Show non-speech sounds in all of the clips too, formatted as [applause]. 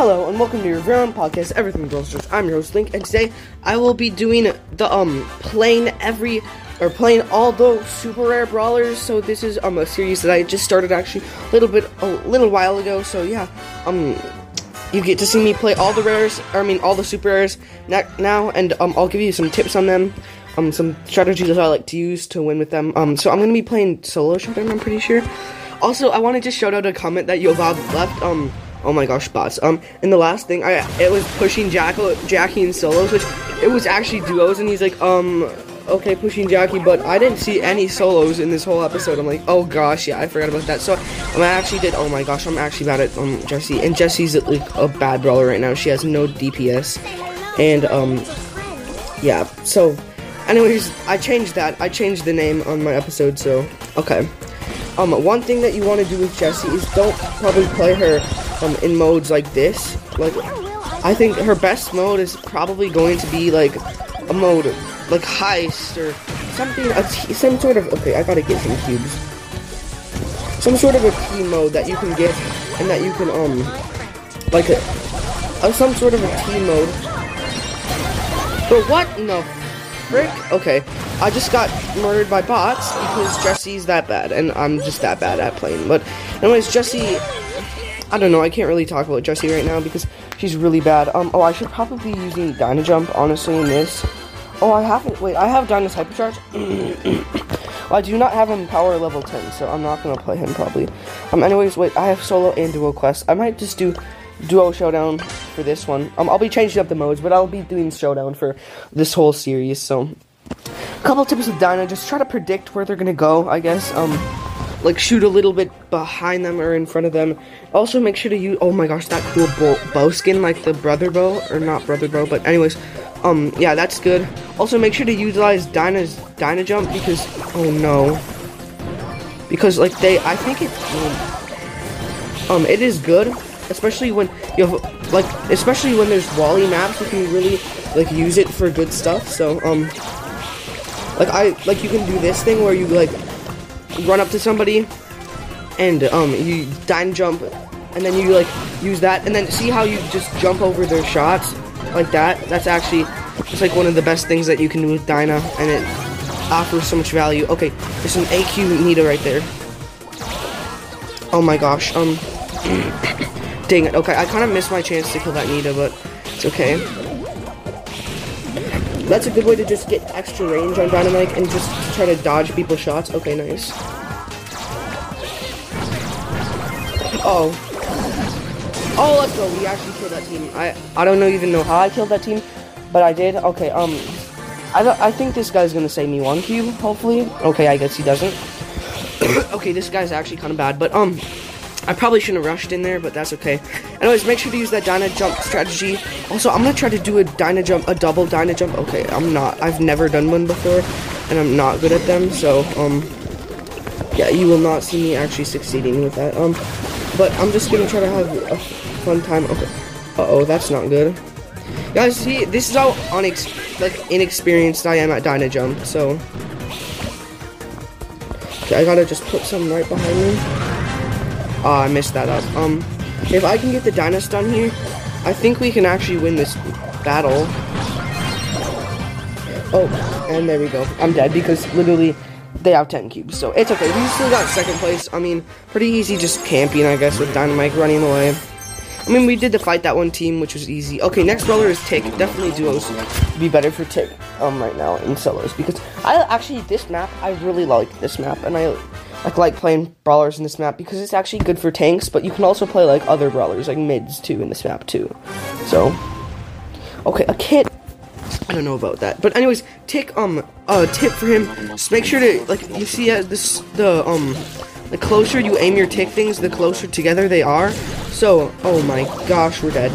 Hello and welcome to your very own podcast, Everything Girls I'm your host Link, and today I will be doing the um playing every or playing all the super rare brawlers. So this is um a series that I just started actually a little bit a little while ago. So yeah, um you get to see me play all the rares, I mean all the super rares now, and um I'll give you some tips on them. Um, some strategies that I like to use to win with them. Um, so I'm gonna be playing solo showdown. I'm pretty sure. Also, I want to just shout out a comment that Yovav left. Um, Oh my gosh, bots. Um, and the last thing, I it was pushing Jacko, Jackie and solos, which it was actually duos, and he's like, um, okay, pushing Jackie, but I didn't see any solos in this whole episode. I'm like, oh gosh, yeah, I forgot about that. So um, I actually did. Oh my gosh, I'm actually bad at um Jessie, and Jessie's like a bad brawler right now. She has no DPS, and um, yeah. So, anyways, I changed that. I changed the name on my episode. So okay. Um, one thing that you want to do with Jessie is don't probably play her um, in modes like this. Like, I think her best mode is probably going to be like a mode like heist or something. T- some sort of okay. I gotta get some cubes. Some sort of a team mode that you can get and that you can um like a, a some sort of a team mode. But what in the frick? Okay, I just got murdered by bots because Jessie's that bad, and I'm just that bad at playing. But anyways, Jessie I don't know. I can't really talk about Jessie right now because she's really bad. Um. Oh, I should probably be using Dyna Jump honestly in this. Oh, I haven't. Wait, I have Dyna's Hypercharge. well, [coughs] I do not have him power level 10, so I'm not gonna play him probably. Um. Anyways, wait. I have solo and duo quest. I might just do duo showdown for this one. Um. I'll be changing up the modes, but I'll be doing showdown for this whole series. So, a couple tips with Dyna. Just try to predict where they're gonna go. I guess. Um like shoot a little bit behind them or in front of them. Also, make sure to use. Oh my gosh, that cool bow, bow skin, like the brother bow or not brother bow, but anyways, um, yeah, that's good. Also, make sure to utilize Dyna's Dyna jump because oh no, because like they, I think it, um, it is good, especially when you have like, especially when there's Wally maps, you can really like use it for good stuff. So um, like I like you can do this thing where you like run up to somebody and um you Dyna jump and then you like use that and then see how you just jump over their shots like that? That's actually it's like one of the best things that you can do with Dyna and it offers so much value. Okay there's an AQ Nita right there. Oh my gosh um [coughs] dang it. Okay I kind of missed my chance to kill that Nita but it's okay. That's a good way to just get extra range on Dynamike and just try to dodge people's shots. Okay, nice. Oh. Oh, let's go. We actually killed that team. I I don't know even know how I killed that team, but I did. Okay, um, I I think this guy's gonna save me one cube. Hopefully. Okay, I guess he doesn't. [coughs] okay, this guy's actually kind of bad, but um, I probably shouldn't have rushed in there, but that's okay. Anyways, make sure to use that Dyna jump strategy. Also, I'm gonna try to do a Dyna jump, a double Dyna jump. Okay, I'm not. I've never done one before, and I'm not good at them. So, um, yeah, you will not see me actually succeeding with that. Um, but I'm just gonna try to have a fun time. Okay. Uh oh, that's not good. Guys, see, this is how unex like inexperienced I am at Dyna jump. So, okay, I gotta just put some right behind me. Oh, I messed that up. Um, if I can get the Dyna stun here, I think we can actually win this battle. Oh, and there we go. I'm dead because literally they have 10 cubes, so it's okay. We still got second place. I mean, pretty easy just camping, I guess, with Dynamike running away. I mean, we did the fight that one team, which was easy. Okay, next brawler is Tick. Definitely duos be better for Tick um, right now in solos because I actually this map I really like this map and I like like playing brawlers in this map because it's actually good for tanks, but you can also play like other brawlers like mids too in this map too. So, okay, a kit. I don't know about that, but anyways, Tick um a tip for him. Just make sure to like you see uh, this the um the closer you aim your tick things, the closer together they are. So, oh my gosh, we're dead.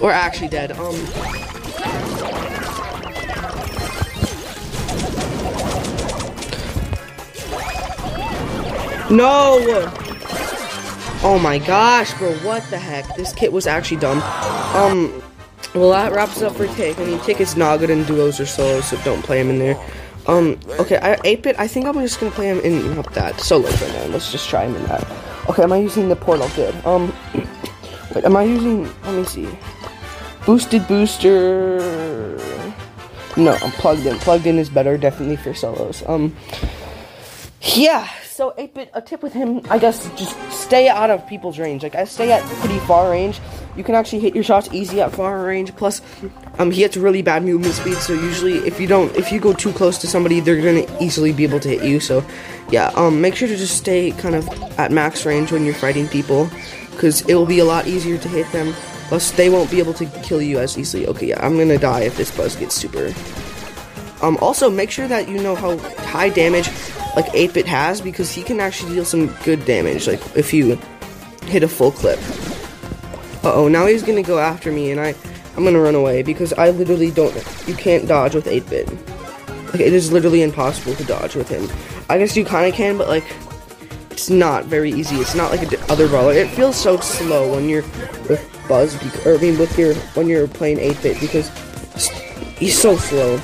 We're actually dead. Um. No! Oh my gosh, bro, what the heck? This kit was actually dumb. Um, well, that wraps up for Tick. I mean, Tick is not good in duos or solos, so don't play him in there. Um, okay, I 8-bit, I think I'm just gonna play him in, not that, solo right now. Let's just try him in that. Okay, am I using the portal? Good. Um, [clears throat] wait, am I using, let me see. Boosted booster. No, I'm plugged in. Plugged in is better, definitely for solos. Um, yeah, so 8-bit, a tip with him, I guess, just stay out of people's range. Like, I stay at pretty far range. You can actually hit your shots easy at far range. Plus, um, he gets really bad movement speed, so usually if you don't, if you go too close to somebody, they're gonna easily be able to hit you. So, yeah, um, make sure to just stay kind of at max range when you're fighting people, because it will be a lot easier to hit them. Plus, they won't be able to kill you as easily. Okay, yeah, I'm gonna die if this buzz gets super. Um, also, make sure that you know how high damage like 8-bit has because he can actually deal some good damage like if you hit a full clip. Uh-oh, now he's gonna go after me and I I'm gonna run away because I literally don't you can't dodge with 8-bit. Like it is literally impossible to dodge with him. I guess you kinda can, but like it's not very easy. It's not like a other brawler. It feels so slow when you're with Buzz, or I mean with your when you're playing 8-bit because he's so slow.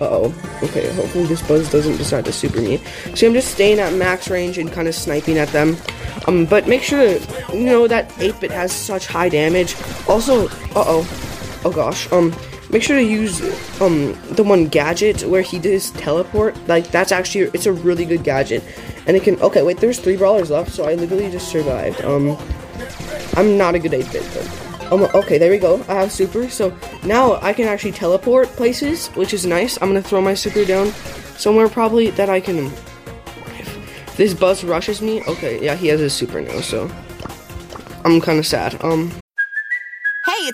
Uh-oh. Okay, hopefully this Buzz doesn't decide to super me. See, I'm just staying at max range and kind of sniping at them. Um, but make sure to, you know, that 8-bit has such high damage. Also, uh-oh. Oh gosh. Um, make sure to use, um, the one gadget where he does teleport. Like, that's actually, it's a really good gadget. And it can, okay, wait, there's three brawlers left, so I literally just survived. Um, I'm not a good 8-bit, but... Um, okay, there we go. I have super, so now I can actually teleport places, which is nice. I'm gonna throw my super down somewhere probably that I can. If this buzz rushes me, okay, yeah, he has his super now, so I'm kind of sad. Um.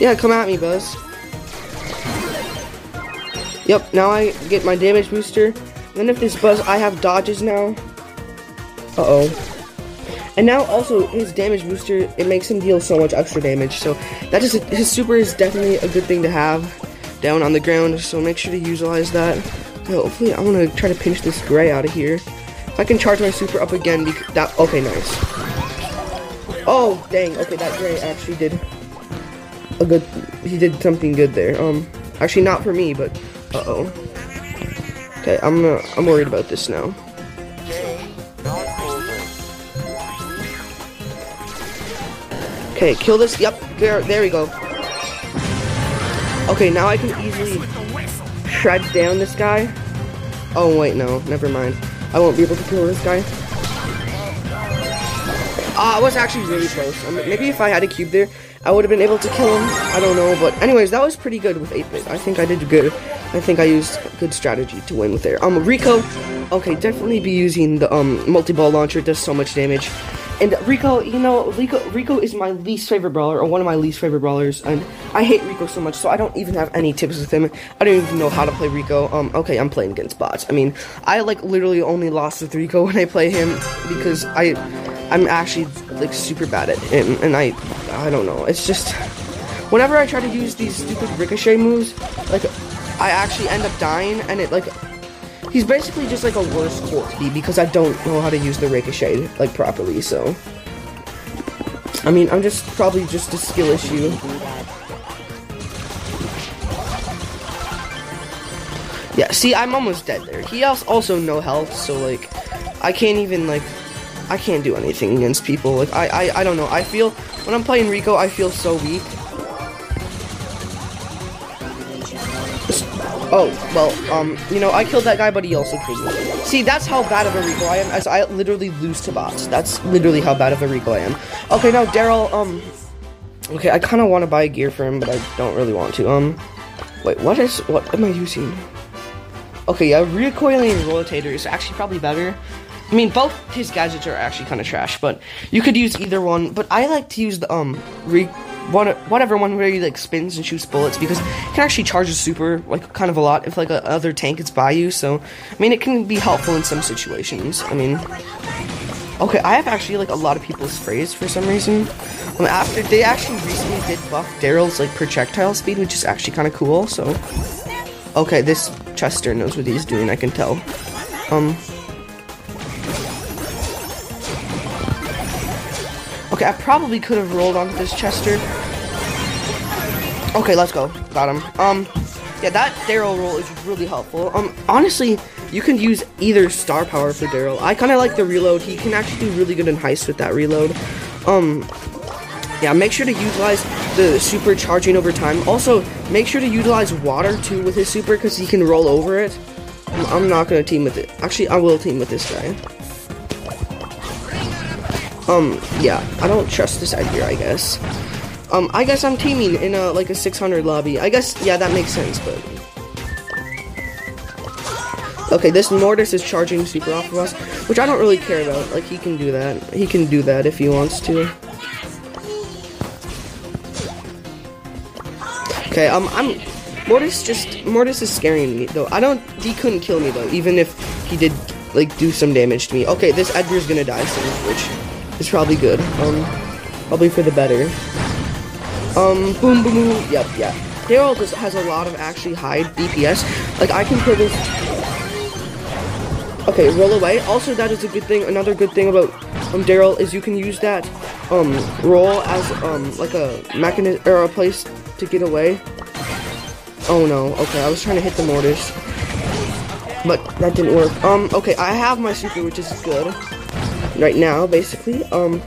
Yeah, come at me, Buzz. Yep, now I get my damage booster. Then if this Buzz, I have dodges now. Uh-oh. And now also his damage booster, it makes him deal so much extra damage. So that is his super is definitely a good thing to have down on the ground. So make sure to utilize that. hopefully, I want to try to pinch this gray out of here. If I can charge my super up again, that okay, nice. Oh dang, okay, that gray actually did a good. He did something good there. Um, actually not for me, but uh oh. Okay, I'm uh, I'm worried about this now. Okay, kill this. Yep, there, there we go. Okay, now I can easily shred down this guy. Oh wait, no, never mind. I won't be able to kill this guy. Uh, I was actually really close. Mean, maybe if I had a cube there, I would have been able to kill him. I don't know, but anyways, that was pretty good with 8-bit. I think I did good. I think I used good strategy to win with there. Um, Rico, okay, definitely be using the um multi-ball launcher. It does so much damage. And Rico, you know, Rico, Rico is my least favorite brawler, or one of my least favorite brawlers, and I hate Rico so much, so I don't even have any tips with him. I don't even know how to play Rico. Um, okay, I'm playing against bots. I mean, I like literally only lost with Rico [laughs] when I play him because I, I'm actually like super bad at him, and I, I don't know. It's just whenever I try to use these stupid ricochet moves, like I actually end up dying, and it like he's basically just like a worse Corky because I don't know how to use the ricochet like properly. So, I mean, I'm just probably just a skill issue. Yeah, see, I'm almost dead there. He also no health, so like, I can't even like, I can't do anything against people. Like, I, I, I don't know. I feel when I'm playing Rico, I feel so weak. Oh, well, um, you know, I killed that guy, but he also killed me. See, that's how bad of a Rico I am, as I literally lose to bots. That's literally how bad of a Rico I am. Okay, now, Daryl, um, okay, I kind of want to buy gear for him, but I don't really want to. Um, wait, what is, what am I using? Okay, yeah, recoiling rotator is actually probably better. I mean, both his gadgets are actually kind of trash, but you could use either one. But I like to use the um re whatever one where he like spins and shoots bullets because it can actually charge a super like kind of a lot if like a other tank is by you. So I mean, it can be helpful in some situations. I mean, okay, I have actually like a lot of people's sprays for some reason. Um, after they actually recently did buff Daryl's like projectile speed, which is actually kind of cool. So okay, this Chester knows what he's doing. I can tell. Um. Okay, I probably could have rolled onto this Chester. Okay, let's go. Got him. Um, yeah, that Daryl roll is really helpful. Um, honestly, you can use either star power for Daryl. I kind of like the reload. He can actually do really good in heist with that reload. Um, yeah, make sure to utilize the super charging over time. Also, make sure to utilize water too with his super because he can roll over it. I'm not gonna team with it. Actually, I will team with this guy. Um, yeah, I don't trust this idea, I guess. Um, I guess I'm teaming in a, like a 600 lobby. I guess, yeah, that makes sense, but... Okay, this Mortis is charging super off of us, which I don't really care about. Like, he can do that. He can do that if he wants to. Okay, um, I'm... Mortis just... Mortis is scaring me, though. I don't... He couldn't kill me, though, even if he did, like, do some damage to me. Okay, this Edgar's gonna die soon, which is probably good. Um, probably for the better. Um, boom, boom, boom. Yep, yeah. Daryl just has a lot of actually high DPS. Like, I can kill this... Okay, roll away. Also, that is a good thing. Another good thing about um, Daryl is you can use that um, roll as um, like a mechanism or a place to get away. Oh no, okay, I was trying to hit the Mortis. But that didn't work. Um, okay, I have my super, which is good right now, basically. Um.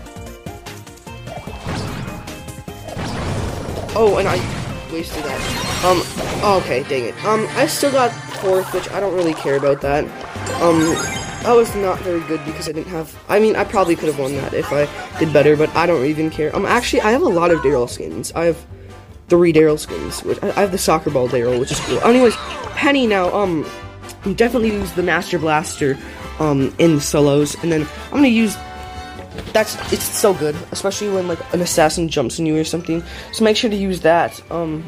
Oh, and I wasted that. Um. Oh, okay, dang it. Um, I still got fourth, which I don't really care about that. Um, that was not very good because I didn't have. I mean, I probably could have won that if I did better, but I don't even care. Um, actually, I have a lot of Daryl skins. I have three Daryl skins. Which I, I have the soccer ball Daryl, which is cool. Anyways, Penny now. Um, definitely use the Master Blaster um, in solos, and then I'm gonna use. That's it's so good, especially when like an assassin jumps on you or something. So make sure to use that. Um,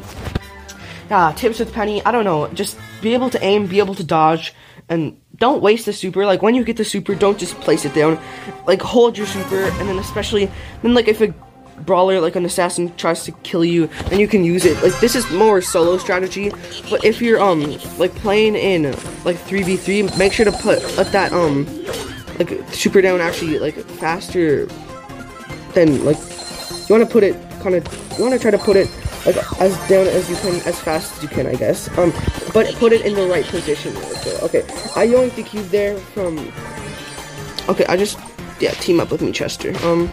yeah, tips with Penny. I don't know, just be able to aim, be able to dodge, and don't waste the super. Like when you get the super, don't just place it down. Like hold your super, and then especially then like if a brawler like an assassin tries to kill you then you can use it. Like this is more solo strategy but if you're um like playing in like 3v3 make sure to put let that um like super down actually like faster than like you want to put it kind of you want to try to put it like as down as you can as fast as you can i guess. Um but put it in the right position. Okay i yoinked the cube there from okay i just yeah team up with me chester. Um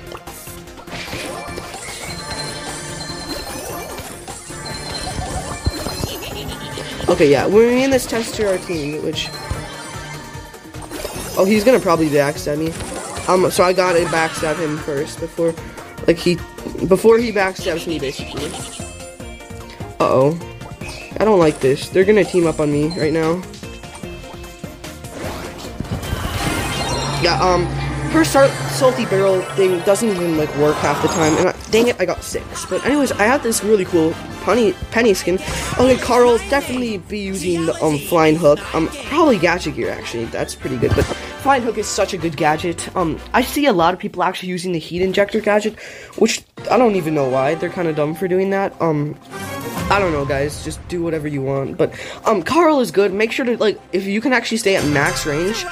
Okay, yeah, we're in this tester our team, which... Oh, he's gonna probably backstab me. Um, so I gotta backstab him first before, like, he... Before he backstabs me, basically. Uh-oh. I don't like this. They're gonna team up on me right now. Yeah, um, her salty barrel thing doesn't even, like, work half the time, and I, dang it, I got six. But anyways, I have this really cool penny, penny skin. Okay, Carl, definitely be using the um, flying hook. Um, probably gadget gear, actually. That's pretty good, but flying hook is such a good gadget. Um, I see a lot of people actually using the Heat Ejector gadget, which I don't even know why. They're kind of dumb for doing that. Um, I don't know, guys. Just do whatever you want. But um, Carl is good. Make sure to like if you can actually stay at max range,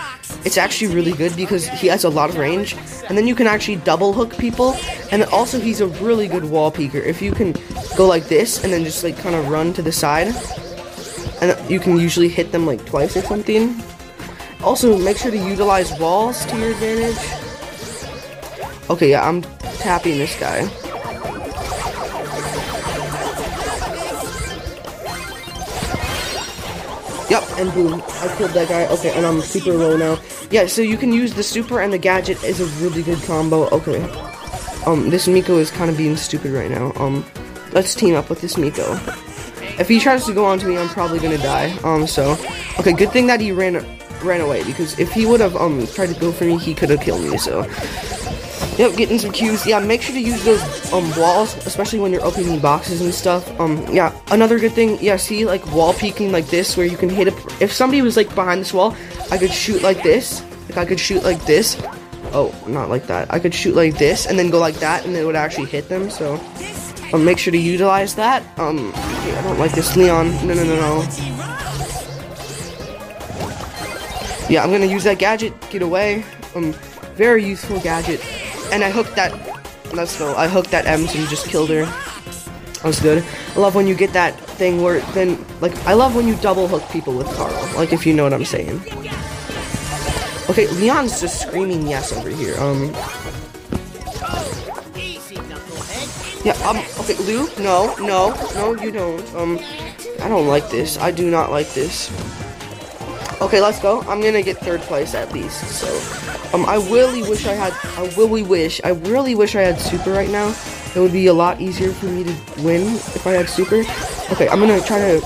it's actually really good because he has a lot of range, and then you can actually double hook people, and also he's a really good wall peeker. If you can go like this and then just like kind of run to the side, and you can usually hit them like twice or something. Also, make sure to utilize walls to your advantage. Okay, yeah, I'm tapping this guy. Yep, and boom, I killed that guy. Okay, and I'm super low now. Yeah, so you can use the super and the gadget is a really good combo. Okay. Um, this Miko is kind of being stupid right now. Um, let's team up with this Miko. If he tries to go on to me, I'm probably gonna die. Um, so, okay, good thing that he ran ran away because if he would have um tried to go for me, he could have killed me. So, Yep, getting some cues. Yeah, make sure to use those um walls, especially when you're opening boxes and stuff. Um, yeah, another good thing. Yeah, see, like wall peeking like this, where you can hit a. If somebody was like behind this wall, I could shoot like this. Like I could shoot like this. Oh, not like that. I could shoot like this and then go like that, and it would actually hit them. So, um, make sure to utilize that. Um, I don't like this, Leon. No, no, no, no. Yeah, I'm gonna use that gadget. Get away. Um, very useful gadget. And I hooked that. Let's go. I hooked that M, so you just killed her. That was good. I love when you get that thing where then, like, I love when you double hook people with Carl. Like, if you know what I'm saying. Okay, Leon's just screaming yes over here. Um. Yeah. Um. Okay, Luke. No. No. No. You don't. Um. I don't like this. I do not like this. Okay, let's go. I'm gonna get third place at least. So, um, I really wish I had. I really wish. I really wish I had super right now. It would be a lot easier for me to win if I had super. Okay, I'm gonna try to.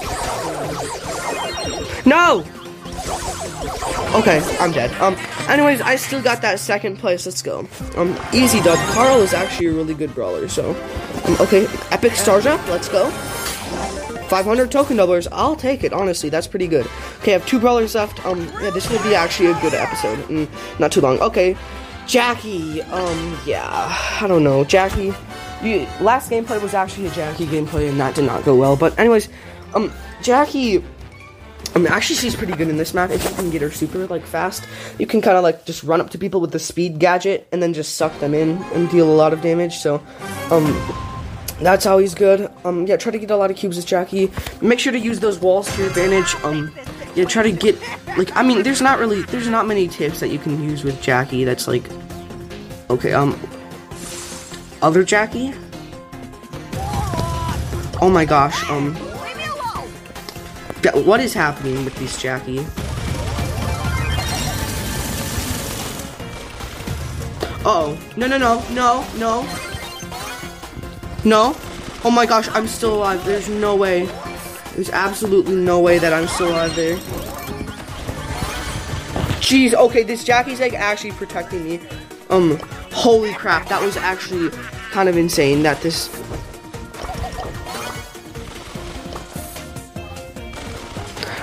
No. Okay, I'm dead. Um. Anyways, I still got that second place. Let's go. Um. Easy dub. Carl is actually a really good brawler. So, um, okay. Epic stars up. Let's go. 500 token doublers, I'll take it, honestly, that's pretty good. Okay, I have two brawlers left, um, yeah, this will be actually a good episode, mm, not too long. Okay, Jackie, um, yeah, I don't know, Jackie, you, last gameplay was actually a Jackie gameplay, and that did not go well, but anyways, um, Jackie, I mean, actually, she's pretty good in this map. If you can get her super like fast, you can kind of like just run up to people with the speed gadget and then just suck them in and deal a lot of damage. So, um, that's always good. Um, yeah, try to get a lot of cubes with Jackie. Make sure to use those walls to your advantage. Um, yeah, try to get like I mean, there's not really there's not many tips that you can use with Jackie. That's like okay. Um, other Jackie. Oh my gosh. Um, what is happening with this Jackie? Uh oh, no, no, no, no, no. No? Oh my gosh, I'm still alive. There's no way. There's absolutely no way that I'm still alive there. Jeez, okay, this Jackie's like actually protecting me. Um, holy crap, that was actually kind of insane that this...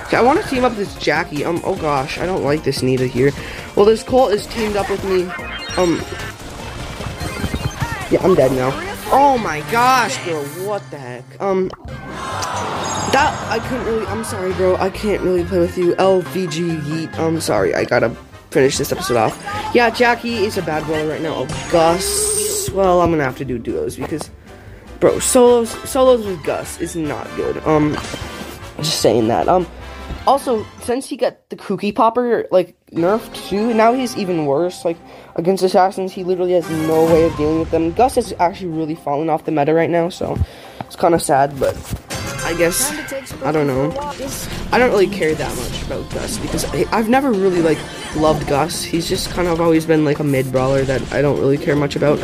Okay, I want to team up this Jackie. Um, oh gosh, I don't like this Nita here. Well, this Colt is teamed up with me. Um, yeah, I'm dead now. Oh my gosh, bro, what the heck? Um, that, I couldn't really, I'm sorry, bro, I can't really play with you. LVG Yeet, I'm sorry, I gotta finish this episode off. Yeah, Jackie is a bad brawler right now. Oh, Gus, well, I'm gonna have to do duos because, bro, solos, solos with Gus is not good. Um, just saying that. Um, also, since he got the Kooky Popper, like, nerfed too, now he's even worse. Like, against assassins, he literally has no way of dealing with them. Gus is actually really falling off the meta right now, so it's kind of sad, but I guess, I don't know. I don't really care that much about Gus, because I've never really, like, loved Gus. He's just kind of always been, like, a mid-brawler that I don't really care much about.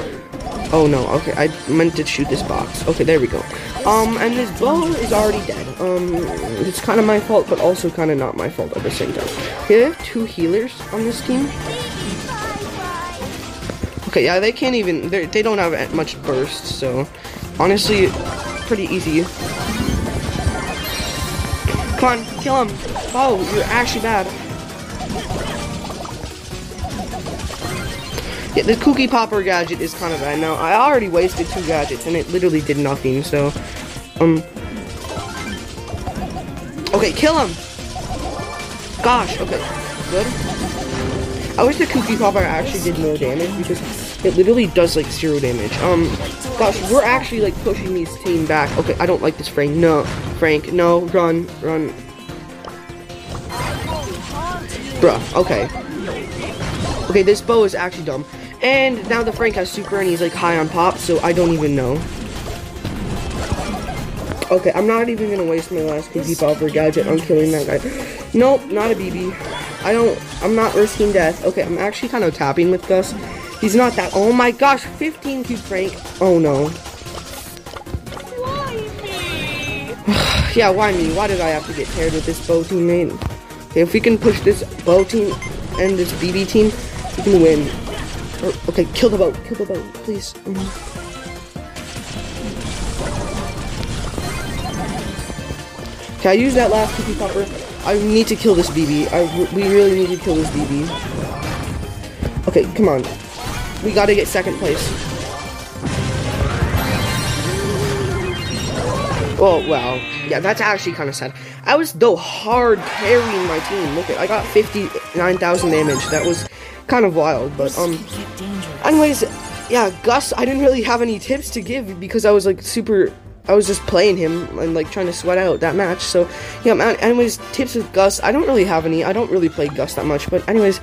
Oh no, okay, I meant to shoot this box. Okay, there we go. Um, and this Bo is already dead. Um, it's kind of my fault, but also kind of not my fault at the same time. Okay, have two healers on this team. Okay, yeah, they can't even, they don't have much burst, so honestly, pretty easy. Come on, kill him. Oh, you're actually bad. Yeah, the Kooky Popper gadget is kind of bad. Now, I already wasted two gadgets, and it literally did nothing, so, um, Okay, kill him. Gosh, okay, good. I wish the Kooky Popper actually did more damage because it literally does like zero damage. Um, gosh, we're actually like pushing these team back. Okay, I don't like this Frank. No, Frank, no, run, run. Bruh, okay. Okay, this Bo is actually dumb. And now the Frank has super and he's like high on pop, so I don't even know. Okay, I'm not even gonna waste my last Kooky Popper gadget on killing that guy. Nope, not a Bibi. I don't, I'm not risking death. Okay, I'm actually kind of tapping with Gus. He's not that, oh my gosh, 15 cube Frank. Oh no. [sighs] yeah, why me? Why did I have to get paired with this Bo teammate? Okay, if we can push this Bo team and this Bibi team, we can win. Or, okay, kill the boat, kill the boat, please. Okay, I use that last Kooky Popper. I need to kill this Bibi. I, we really need to kill this Bibi. Okay, come on. We gotta get second place. Oh, wow. Yeah, that's actually kind of sad. I was, though, hard carrying my team. Look at, I got 59,000 damage. That was kind of wild, but, um... Anyways, yeah, Gus, I didn't really have any tips to give because I was, like, super... I was just playing him and, like, trying to sweat out that match. So, yeah, man, anyways, tips with Gus. I don't really have any. I don't really play Gus that much, but anyways...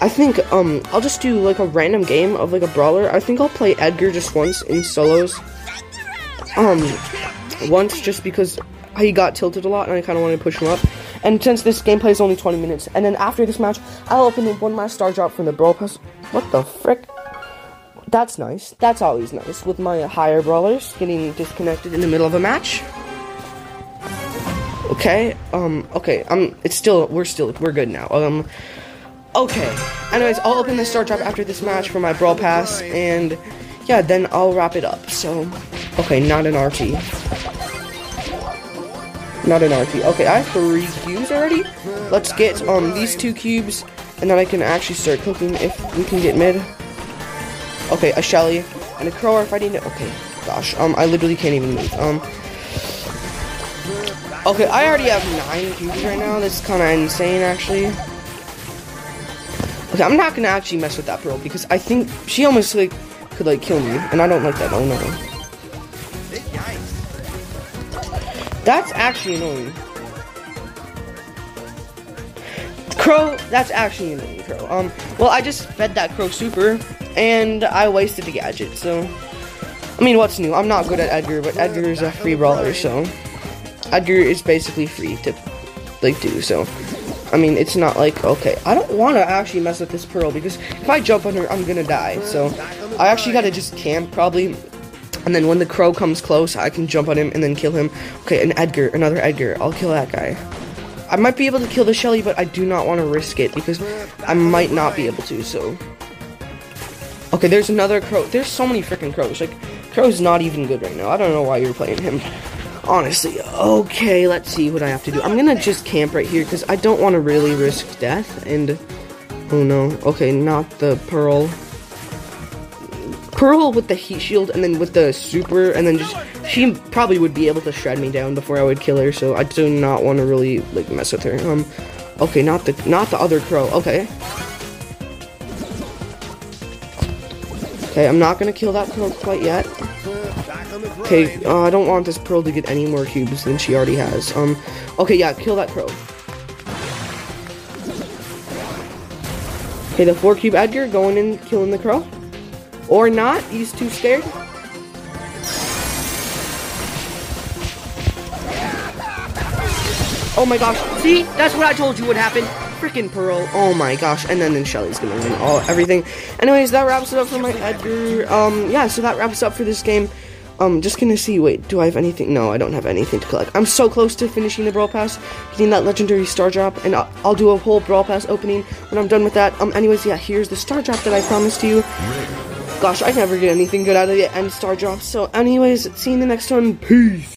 I think um I'll just do like a random game of like a brawler. I think I'll play Edgar just once in solos. Um once just because he got tilted a lot and I kind of wanted to push him up. And since this gameplay is only 20 minutes, and then after this match, I'll open one last star drop from the Brawl Pass. What the frick? That's nice. That's always nice with my higher brawlers getting disconnected in the middle of a match. Okay, um, okay, um, it's still, we're still, we're good now. Um, Okay. Anyways, I'll open the start drop after this match for my Brawl Pass, and yeah, then I'll wrap it up. So, okay, not an RT. Not an RT. Okay, I have three cubes already. Let's get um these two cubes, and then I can actually start cooking if we can get mid. Okay, a Shelly and a Crow are fighting. Okay, gosh, um, I literally can't even move. Um. Okay, I already have nine cubes right now. That's kind of insane, actually. Okay, I'm not gonna actually mess with that pearl because I think she almost like could like kill me, and I don't like that. Oh no. That's actually annoying. Crow, that's actually annoying, Crow. Um, well, I just fed that Crow super, and I wasted the gadget, so... I mean, what's new? I'm not good at Edgar, but Edgar is a free brawler, so... Edgar is basically free to, like, do, so... I mean, it's not like, okay, I don't want to actually mess with this Pearl, because if I jump on her, I'm gonna die, so... I actually gotta just camp, probably, and then when the Crow comes close, I can jump on him and then kill him. Okay, an Edgar, another Edgar, I'll kill that guy. I might be able to kill the Shelly, but I do not want to risk it because I might not be able to, so. Okay, there's another crow. There's so many freaking crows. Like, crow's not even good right now. I don't know why you're playing him. Honestly. Okay, let's see what I have to do. I'm gonna just camp right here because I don't want to really risk death. And, oh no. Okay, not the Pearl. Pearl with the heat shield and then with the super and then just she probably would be able to shred me down before I would kill her, so I do not want to really like mess with her. Um okay, not the not the other crow. Okay. Okay, I'm not gonna kill that crow quite yet. Okay, uh, I don't want this pearl to get any more cubes than she already has. Um okay, yeah, kill that crow. Okay, the four cube Edgar going in killing the crow. Or not, he's too scared. Oh my gosh, see? That's what I told you would happen. Freaking Pearl. Oh my gosh. And then, then Shelly's gonna win all everything. Anyways, that wraps it up for my Edgar. Um, yeah, so that wraps up for this game. Um, just gonna see, wait, do I have anything? No, I don't have anything to collect. I'm so close to finishing the Brawl Pass, getting that legendary Star Drop, and I'll, I'll do a whole Brawl Pass opening when I'm done with that. Um, anyways, yeah, here's the Star Drop that I promised you. Gosh, I never get anything good out of the end Star Drop. So anyways, see you in the next one. Peace.